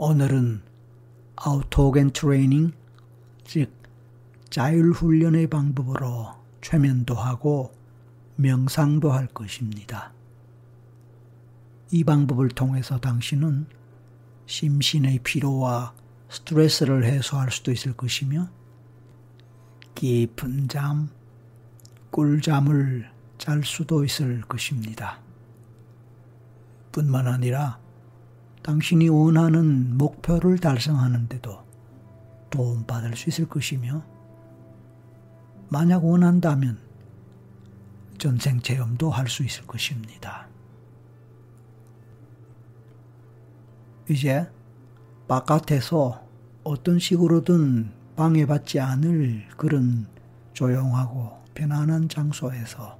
오늘은 아우토겐 트레이닝, 즉 자율 훈련의 방법으로 최면도 하고 명상도 할 것입니다. 이 방법을 통해서 당신은 심신의 피로와 스트레스를 해소할 수도 있을 것이며 깊은 잠, 꿀잠을 잘 수도 있을 것입니다. 뿐만 아니라 당신이 원하는 목표를 달성하는데도 도움받을 수 있을 것이며 만약 원한다면 전생 체험도 할 수 있을 것입니다. 이제 바깥에서 어떤 식으로든 방해받지 않을 그런 조용하고 편안한 장소에서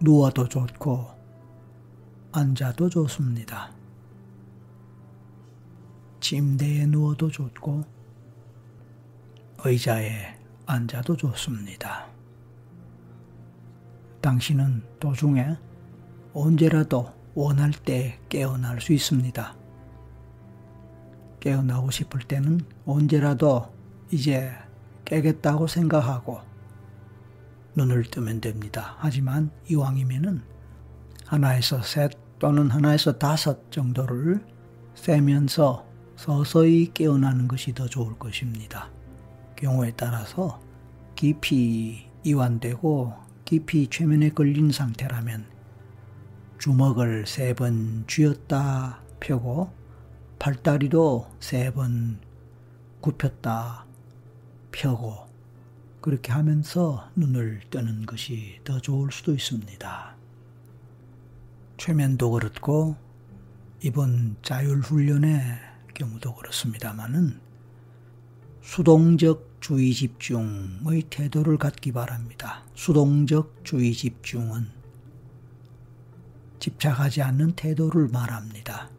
누워도 좋고 앉아도 좋습니다. 침대에 누워도 좋고 의자에 앉아도 좋습니다. 당신은 도중에 언제라도 원할 때 깨어날 수 있습니다. 깨어나고 싶을 때는 언제라도 이제 깨겠다고 생각하고 눈을 뜨면 됩니다. 하지만 이왕이면은 하나에서 셋 또는 하나에서 다섯 정도를 세면서 서서히 깨어나는 것이 더 좋을 것입니다. 경우에 따라서 깊이 이완되고 깊이 최면에 걸린 상태라면 주먹을 세 번 쥐었다 펴고 팔다리도 세 번 굽혔다 펴고 그렇게 하면서 눈을 뜨는 것이 더 좋을 수도 있습니다. 최면도 그렇고 이번 자율훈련의 경우도 그렇습니다만은 수동적 주의 집중의 태도를 갖기 바랍니다. 수동적 주의 집중은 집착하지 않는 태도를 말합니다.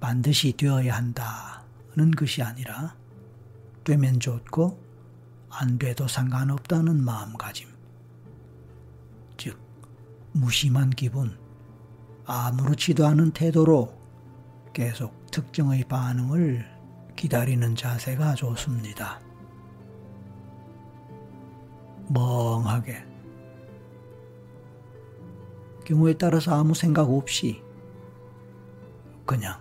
반드시 되어야 한다는 것이 아니라 되면 좋고 안 돼도 상관없다는 마음가짐. 즉, 무심한 기분, 아무렇지도 않은 태도로 계속 특정의 반응을 기다리는 자세가 좋습니다. 멍하게 경우에 따라서 아무 생각 없이 그냥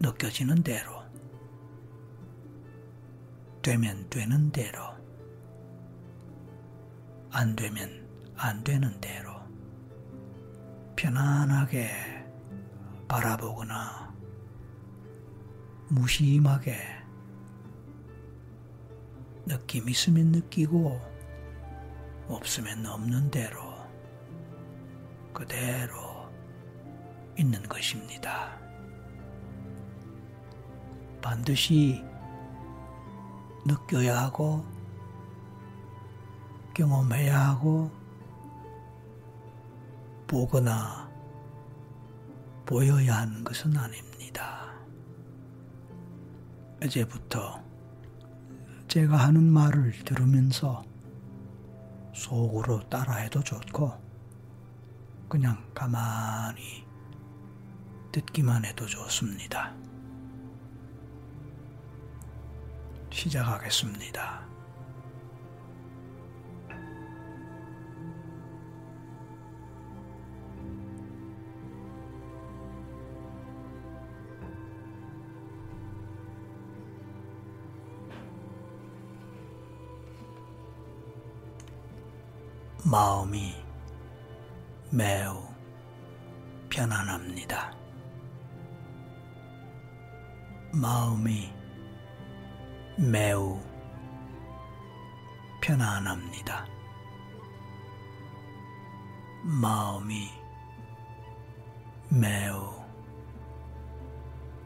느껴지는 대로 되면 되는 대로 안 되면 안 되는 대로 편안하게 바라보거나 무심하게 느낌 있으면 느끼고 없으면 없는 대로 그대로 있는 것입니다. 반드시 느껴야 하고 경험해야 하고 보거나 보여야 하는 것은 아닙니다. 이제부터 제가 하는 말을 들으면서 속으로 따라해도 좋고 그냥 가만히 듣기만 해도 좋습니다. 시작하겠습니다. 마음이 매우 편안합니다. 마음이 매우 편안합니다. 마음이 매우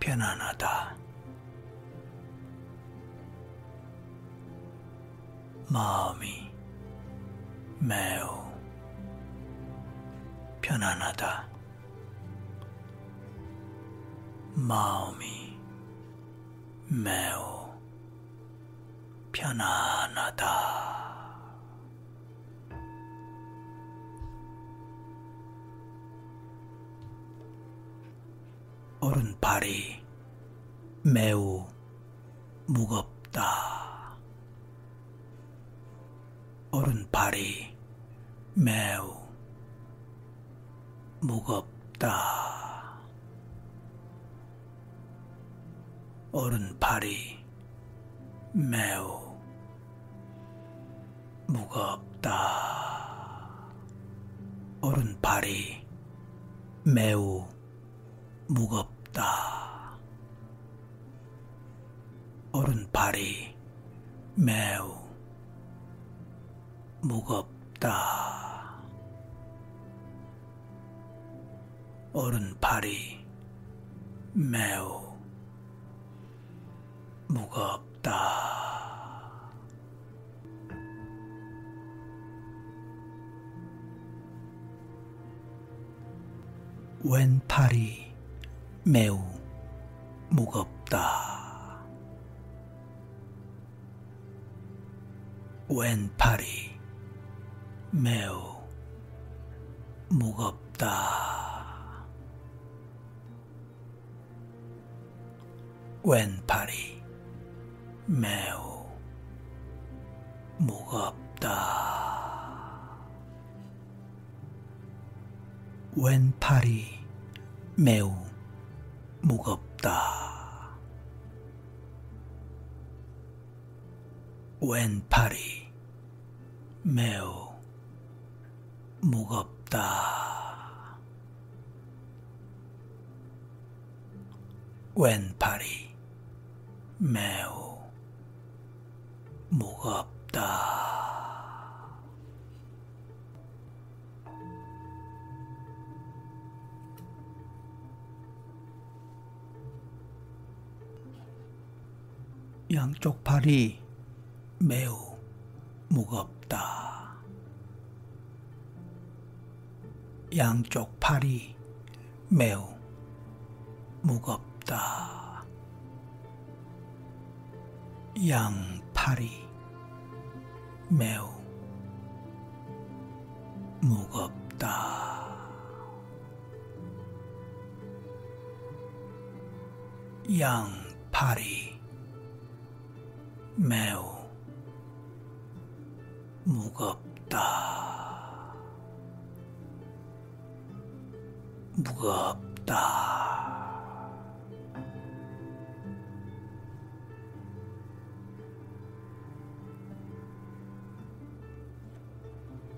편안하다. 마음이 매우 편안하다. 마음이 매우 편안하다. 오른팔이 매우 무겁다. 오른팔이 매우 무겁다. 오른팔이 매우 무겁다. 오른팔이 매우 무겁다. 오른팔이 매우 무겁다. 오른팔이 매우 무겁다. 왼팔이 매우 무겁다. 왼팔이 매우 무겁다. 왼팔이 매우 무겁다. 왼팔이 매우 무겁다. 왼팔이 매우 무겁다. 왼팔이 매우 무겁다. 양쪽 팔이 매우 무겁다. 양쪽 팔이 매우 무겁다. 양팔이 매우 무겁다. 양팔이 매우 무겁다. 무겁다.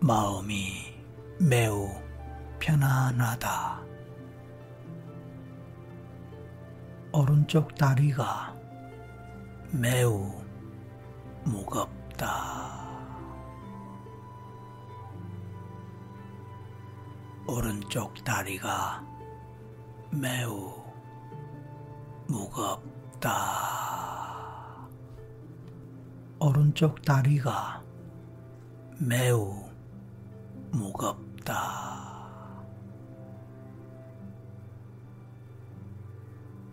마음이 매우 편안하다. 오른쪽 다리가 매우 무겁다. 오른쪽 다리가 매우 무겁다. 오른쪽 다리가 매우 무겁다.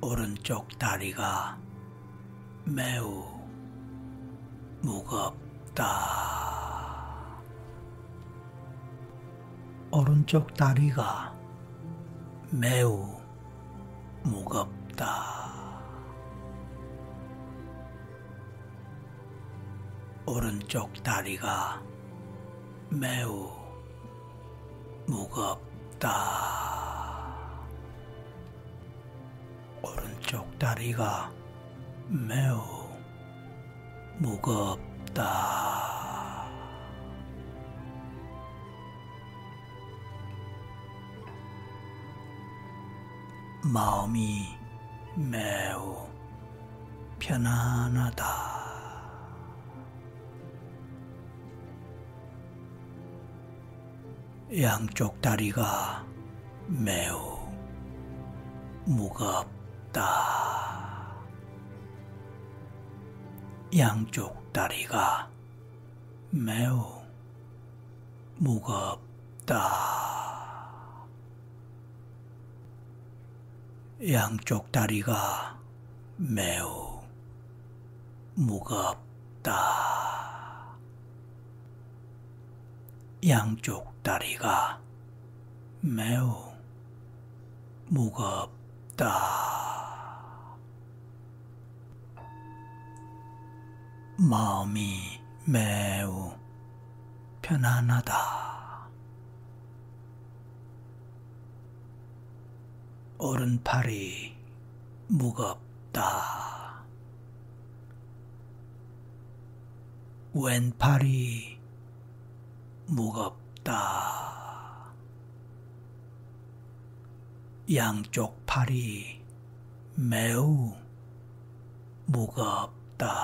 오른쪽 다리가 매우 무겁다. 오른쪽 다리가 매우 무겁다. 오른쪽 다리가 매우 무겁다. 오른쪽 다리가 매우 무겁다. 마음이 매우 편안하다. 양쪽 다리가 매우 무겁다. 양쪽 다리가 매우 무겁다. 양쪽 다리가 매우 무겁다. 양쪽 다리가 매우 무겁다. 마음이 매우 편안하다. 오른팔이 무겁다. 왼팔이 무겁다. 양쪽 팔이 매우 무겁다.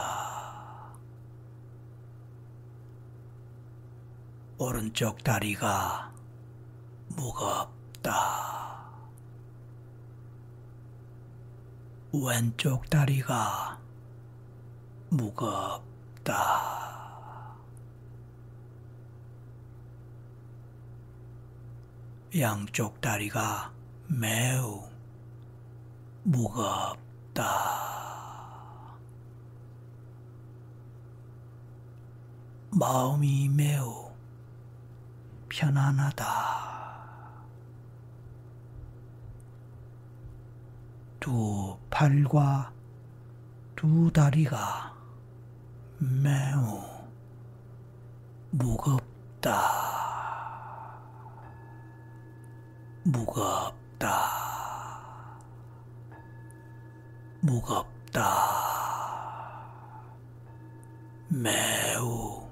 오른쪽 다리가 무겁다. 왼쪽 다리가 무겁다. 양쪽 다리가 매우 무겁다. 마음이 매우 편안하다. 두 팔과 두 다리가 매우 무겁다. 무겁다. 무겁다. 매우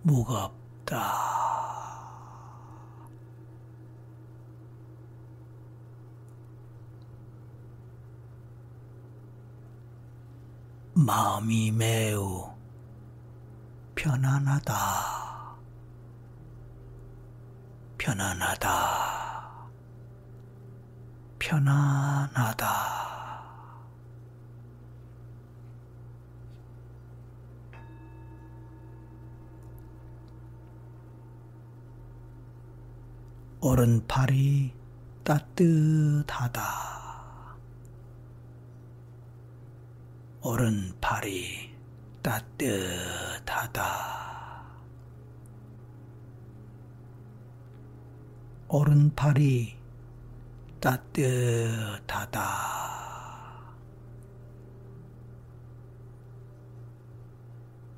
무겁다. 마음이 매우 편안하다. 편안하다. 편안하다. 오른팔이 따뜻하다. 오른팔이 따뜻하다. 오른팔이 따뜻하다.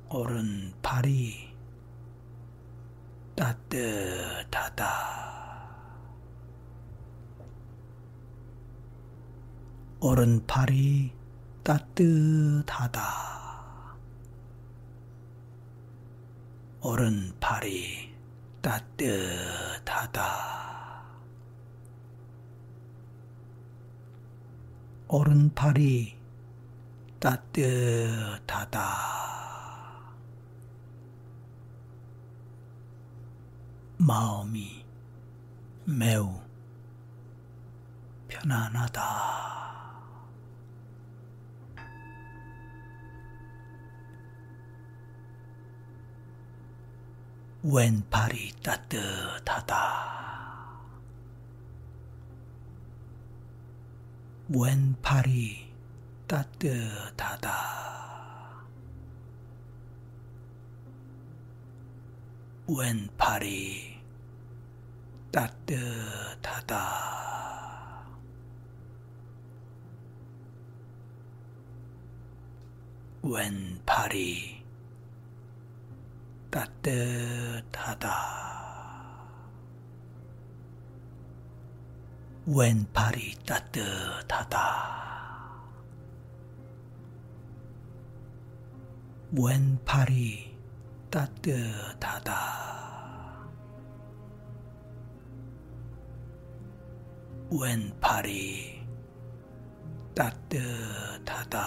오른팔이 따뜻하다. 오른팔이 따뜻하다. 오른팔이 따뜻하다. 오른팔이 따뜻하다. 마음이 매우 편안하다. 왼팔이 따뜻하다. 왼팔이 따뜻하다. 왼팔이 따뜻하다. 왼팔이 따뜻하다. 왼팔이 따뜻하다. 왼팔이 따뜻하다. 왼팔이 따뜻하다.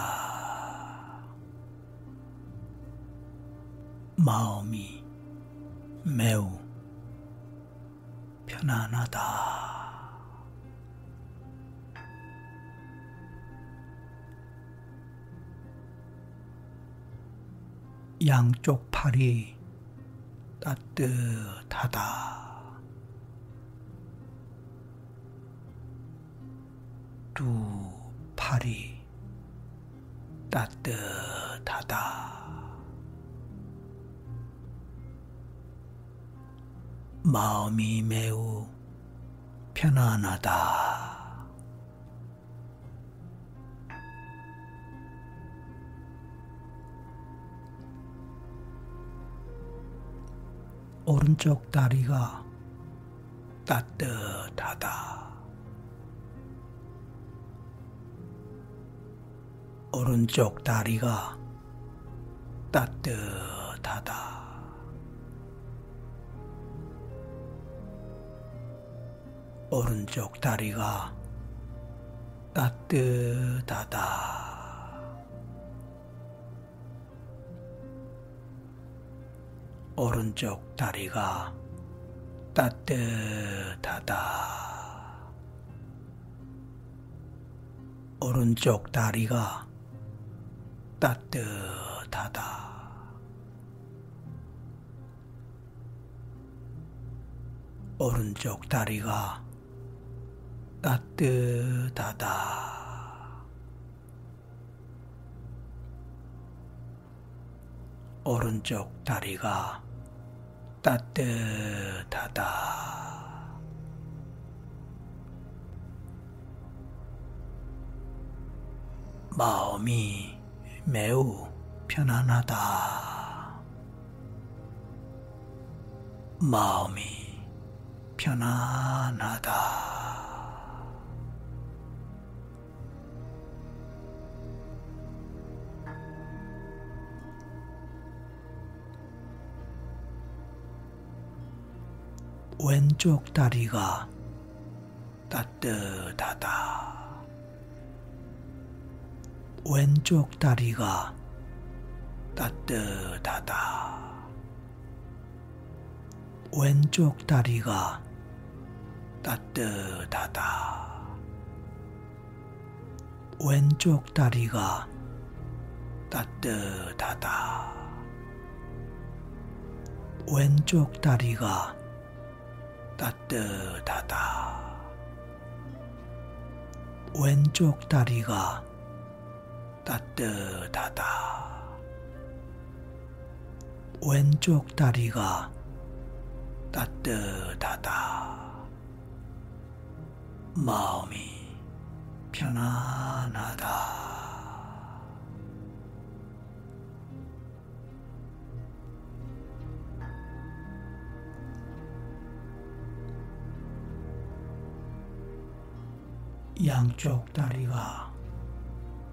마음이 매우 편안하다. 양쪽 팔이 따뜻하다. 두 팔이 따뜻하다. 마음이 매우 편안하다. 오른쪽 다리가 따뜻하다. 오른쪽 다리가 따뜻하다. 오른쪽 다리가 따뜻하다. 오른쪽 다리가 따뜻하다. 오른쪽 다리가 따뜻하다. 오른쪽 다리가 따뜻하다. 오른쪽 다리가 따뜻하다. 마음이 매우 편안하다. 마음이 편안하다. 왼쪽 다리가 따뜻하다. 왼쪽 다리가 따뜻하다. 왼쪽 다리가 따뜻하다. 왼쪽 다리가 따뜻하다. 왼쪽 다리가 따뜻하다. 왼쪽 다리가 따뜻하다. 왼쪽 다리가 따뜻하다. 마음이 편안하다. 양쪽 다리가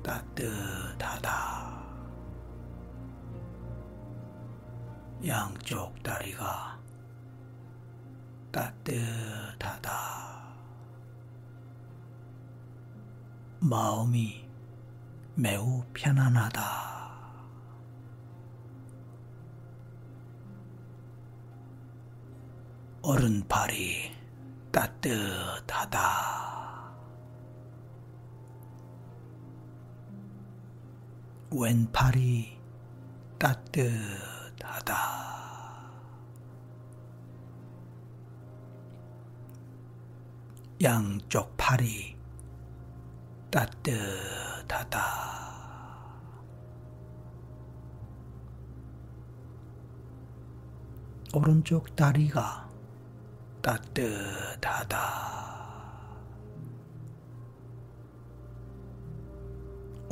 따뜻하다. 양쪽 다리가 따뜻하다. 마음이 매우 편안하다. 오른팔이 따뜻하다. 왼팔이 따뜻하다. 양쪽 팔이 따뜻하다. 오른쪽 다리가 따뜻하다.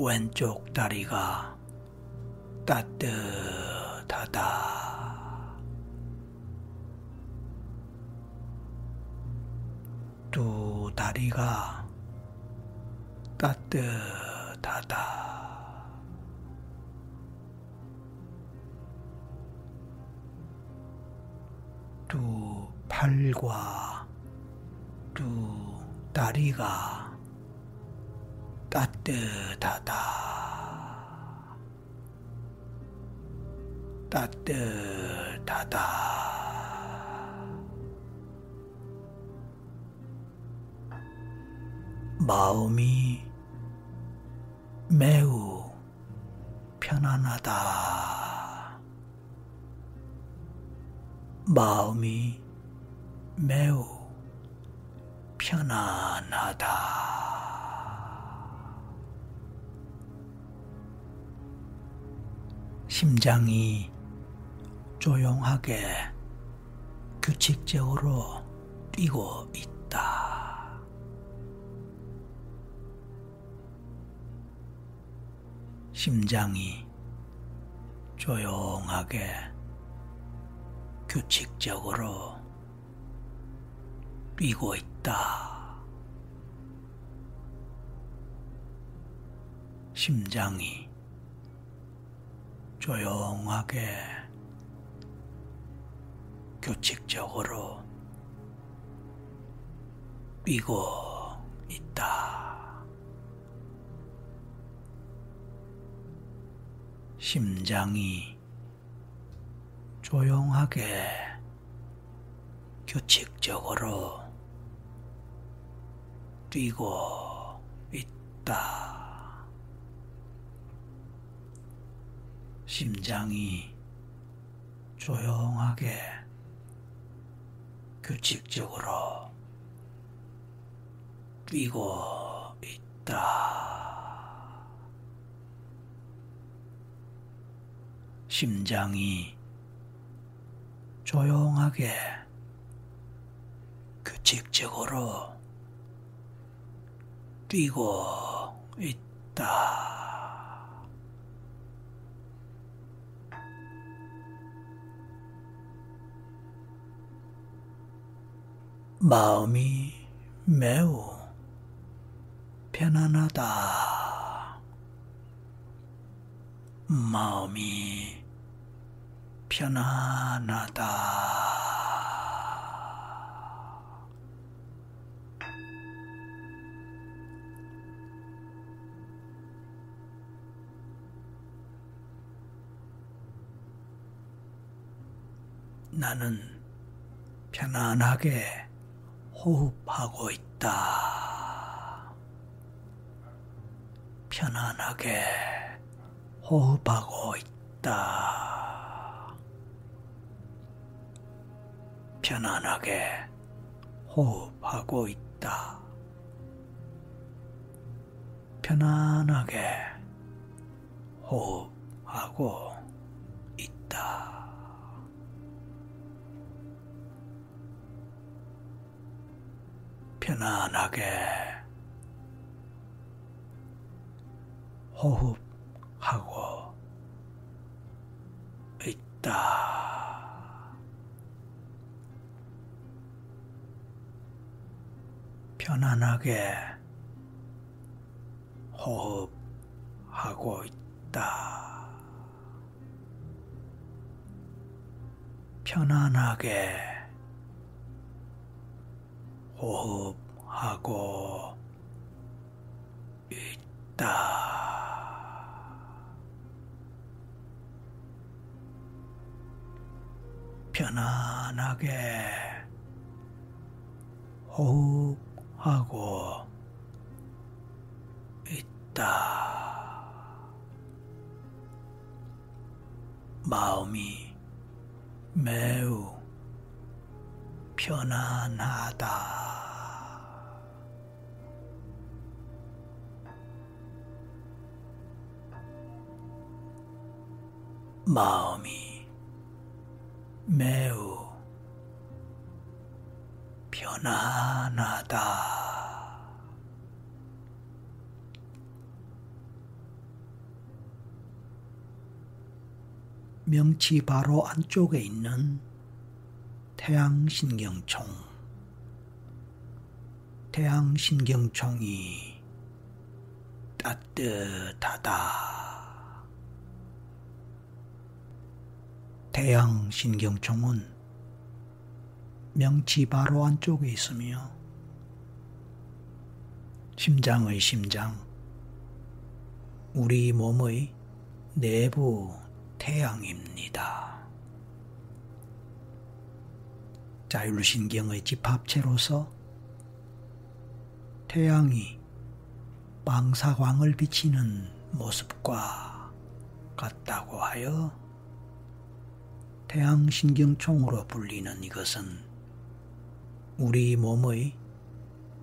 왼쪽 다리가 따뜻하다. 두 다리가 따뜻하다. 두 팔과 두 다리가 따뜻하다. 따뜻하다. 마음이 매우 편안하다. 마음이 매우 편안하다. 심장이 조용하게 규칙적으로 뛰고 있다. 심장이 조용하게 규칙적으로 뛰고 있다. 심장이 조용하게 규칙적으로 뛰고 있다. 심장이 조용하게 규칙적으로 뛰고 있다. 심장이 조용하게 규칙적으로 뛰고 있다. 심장이 조용하게 규칙적으로 뛰고 있다. 마음이 매우 편안하다. 마음이 편안하다. 나는 편안하게 호흡하고 있다. 편안하게 호흡하고 있다. 편안하게 호흡하고 있다. 편안하게 호흡하고 있다. 편안하게 호흡하고 있다. 편안하게 호흡하고 있다. 편안하게 호흡하고 있다. 편안하게 호흡하고 있다. 마음이 매우 편안하다. 마음이 매우 편안하다. 명치 바로 안쪽에 있는 태양신경총. 태양신경총이 따뜻하다. 태양신경총은 명치 바로 안쪽에 있으며 심장의 심장, 우리 몸의 내부 태양입니다. 자율신경의 집합체로서 태양이 망사광을 비치는 모습과 같다고 하여 태양신경총으로 불리는 이것은 우리 몸의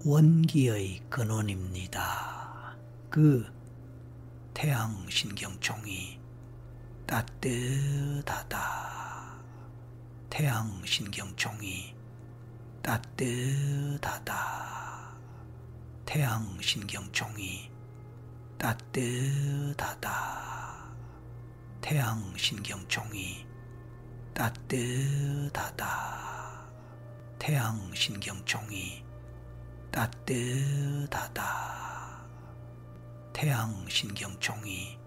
원기의 근원입니다. 그 태양신경총이 따뜻하다. 태양신경총이 따뜻하다. 태양신경총이 따뜻하다. 태양신경총이 따뜻하다. 태양 신경총이 따뜻하다. 태양 신경총이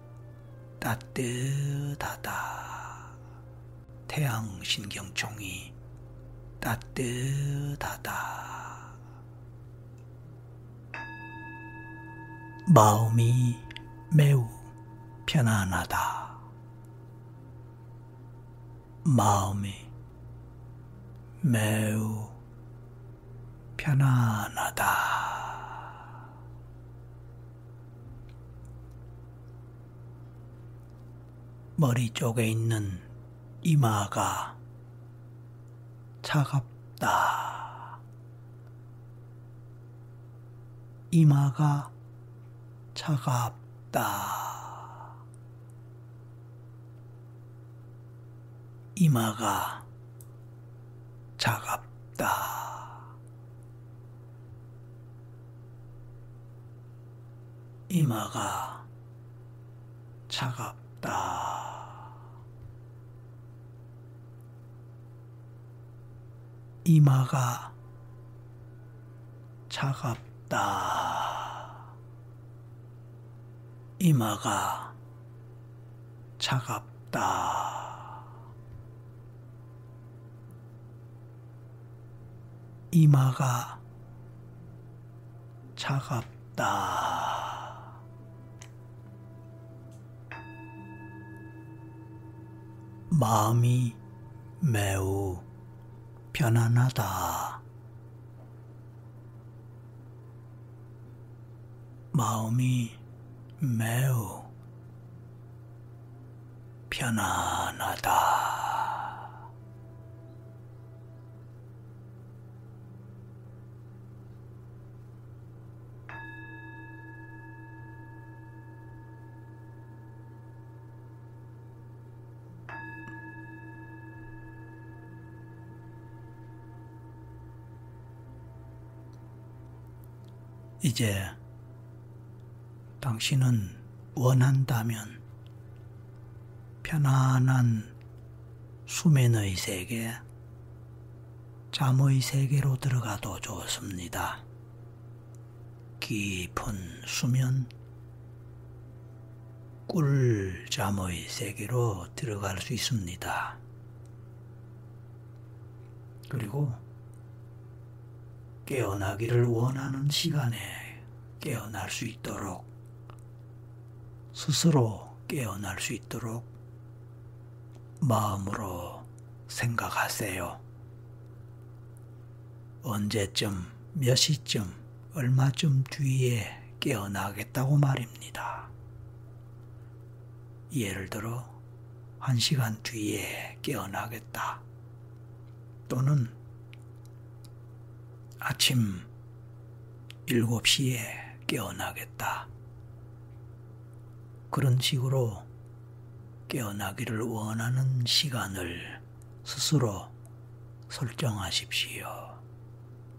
따뜻하다. 태양 신경총이 따뜻하다. 마음이 매우 편안하다. 마음이 매우 편안하다. 머리 쪽에 있는 이마가 차갑다. 이마가 차갑다. 이마가 차갑다. 이마가 차갑다. 이마가 차갑다. 이마가 차갑다. 이마가 차갑다. 마음이 매우 편안하다. 마음이 매우 편안하다. 이제 당신은 원한다면 편안한 수면의 세계, 잠의 세계로 들어가도 좋습니다. 깊은 수면, 꿀잠의 세계로 들어갈 수 있습니다. 그리고 깨어나기를 원하는 시간에 깨어날 수 있도록 스스로 깨어날 수 있도록 마음으로 생각하세요. 언제쯤, 몇 시쯤, 얼마쯤 뒤에 깨어나겠다고 말입니다. 예를 들어, 한 시간 뒤에 깨어나겠다. 또는 아침 7시에 깨어나겠다. 그런 식으로 깨어나기를 원하는 시간을 스스로 설정하십시오.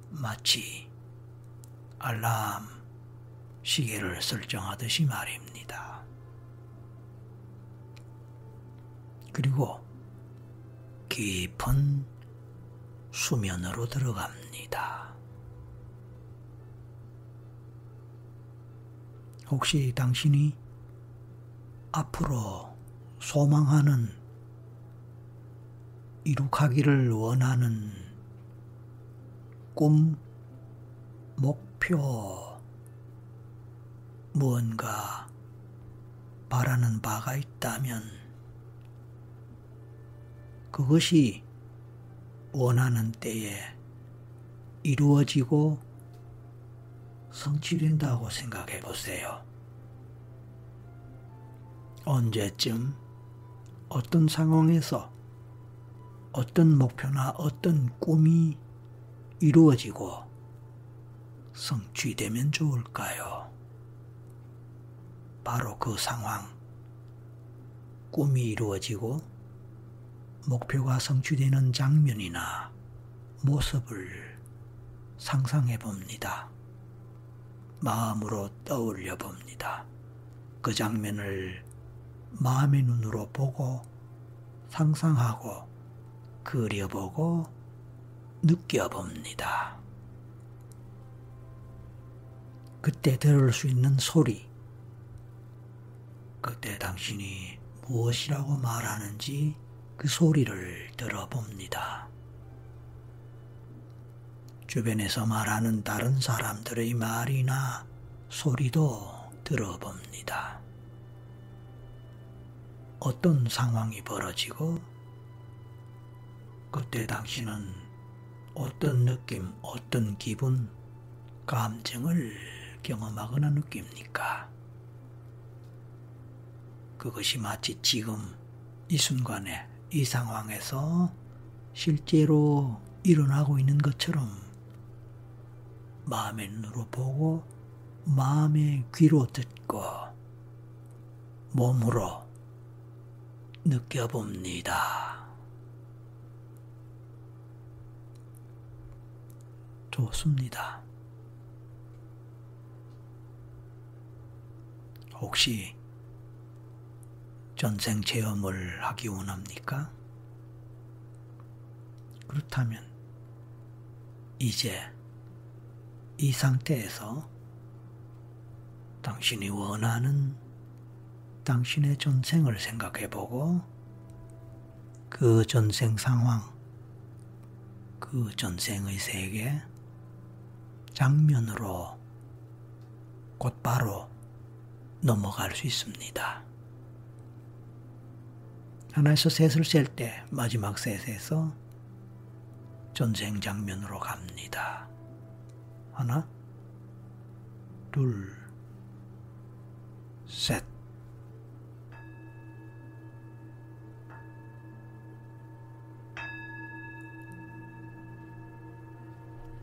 마치 알람 시계를 설정하듯이 말입니다. 그리고 깊은 수면으로 들어갑니다. 혹시 당신이 앞으로 소망하는 이룩하기를 원하는 꿈, 목표, 무언가 바라는 바가 있다면 그것이 원하는 때에 이루어지고 성취된다고 생각해 보세요. 언제쯤 어떤 상황에서 어떤 목표나 어떤 꿈이 이루어지고 성취되면 좋을까요? 바로 그 상황, 꿈이 이루어지고 목표가 성취되는 장면이나 모습을 상상해 봅니다. 마음으로 떠올려 봅니다. 그 장면을 마음의 눈으로 보고 상상하고 그려보고 느껴봅니다. 그때 들을 수 있는 소리, 그때 당신이 무엇이라고 말하는지 그 소리를 들어봅니다. 주변에서 말하는 다른 사람들의 말이나 소리도 들어봅니다. 어떤 상황이 벌어지고 그때 당신은 어떤 느낌, 어떤 기분, 감정을 경험하거나 느낍니까? 그것이 마치 지금 이 순간에 이 상황에서 실제로 일어나고 있는 것처럼 마음의 눈으로 보고 마음의 귀로 듣고 몸으로 느껴봅니다. 좋습니다. 혹시 전생 체험을 하기 원합니까? 그렇다면 이제 이 상태에서 당신이 원하는 당신의 전생을 생각해 보고 그 전생 상황, 그 전생의 세계, 장면으로 곧바로 넘어갈 수 있습니다. 하나에서 셋을 셀 때 마지막 셋에서 전생 장면으로 갑니다. 하나, 둘, 셋.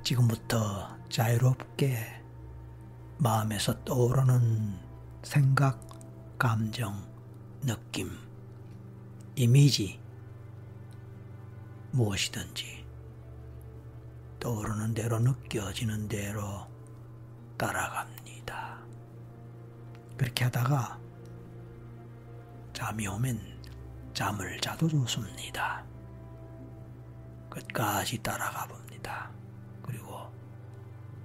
지금부터 자유롭게 마음에서 떠오르는 생각, 감정, 느낌, 이미지, 무엇이든지 떠오르는 대로 느껴지는 대로 따라갑니다. 그렇게 하다가 잠이 오면 잠을 자도 좋습니다. 끝까지 따라가 봅니다. 그리고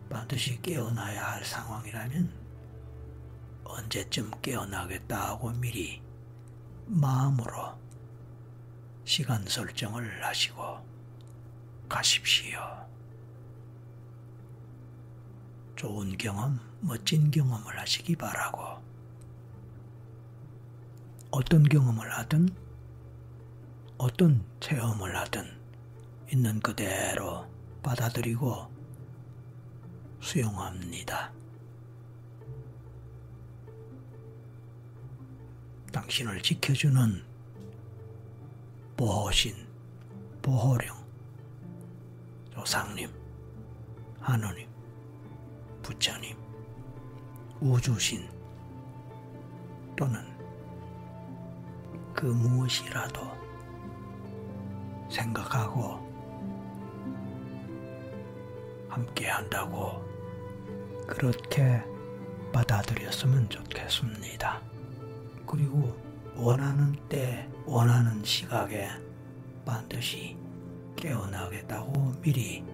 반드시 깨어나야 할 상황이라면 언제쯤 깨어나겠다 하고 미리 마음으로 시간 설정을 하시고 가십시오. 좋은 경험, 멋진 경험을 하시기 바라고 어떤 경험을 하든 어떤 체험을 하든 있는 그대로 받아들이고 수용합니다. 당신을 지켜주는 보호신, 보호령, 조상님, 하느님, 부처님, 우주신 또는 그 무엇이라도 생각하고 함께 한다고 그렇게 받아들였으면 좋겠습니다. 그리고 원하는 때, 원하는 시각에 반드시 깨어나겠다고 미리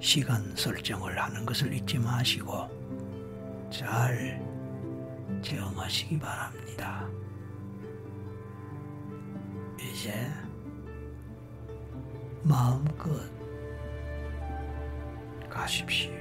시간 설정을 하는 것을 잊지 마시고 잘 체험하시기 바랍니다. 이제 마음껏 가십시오.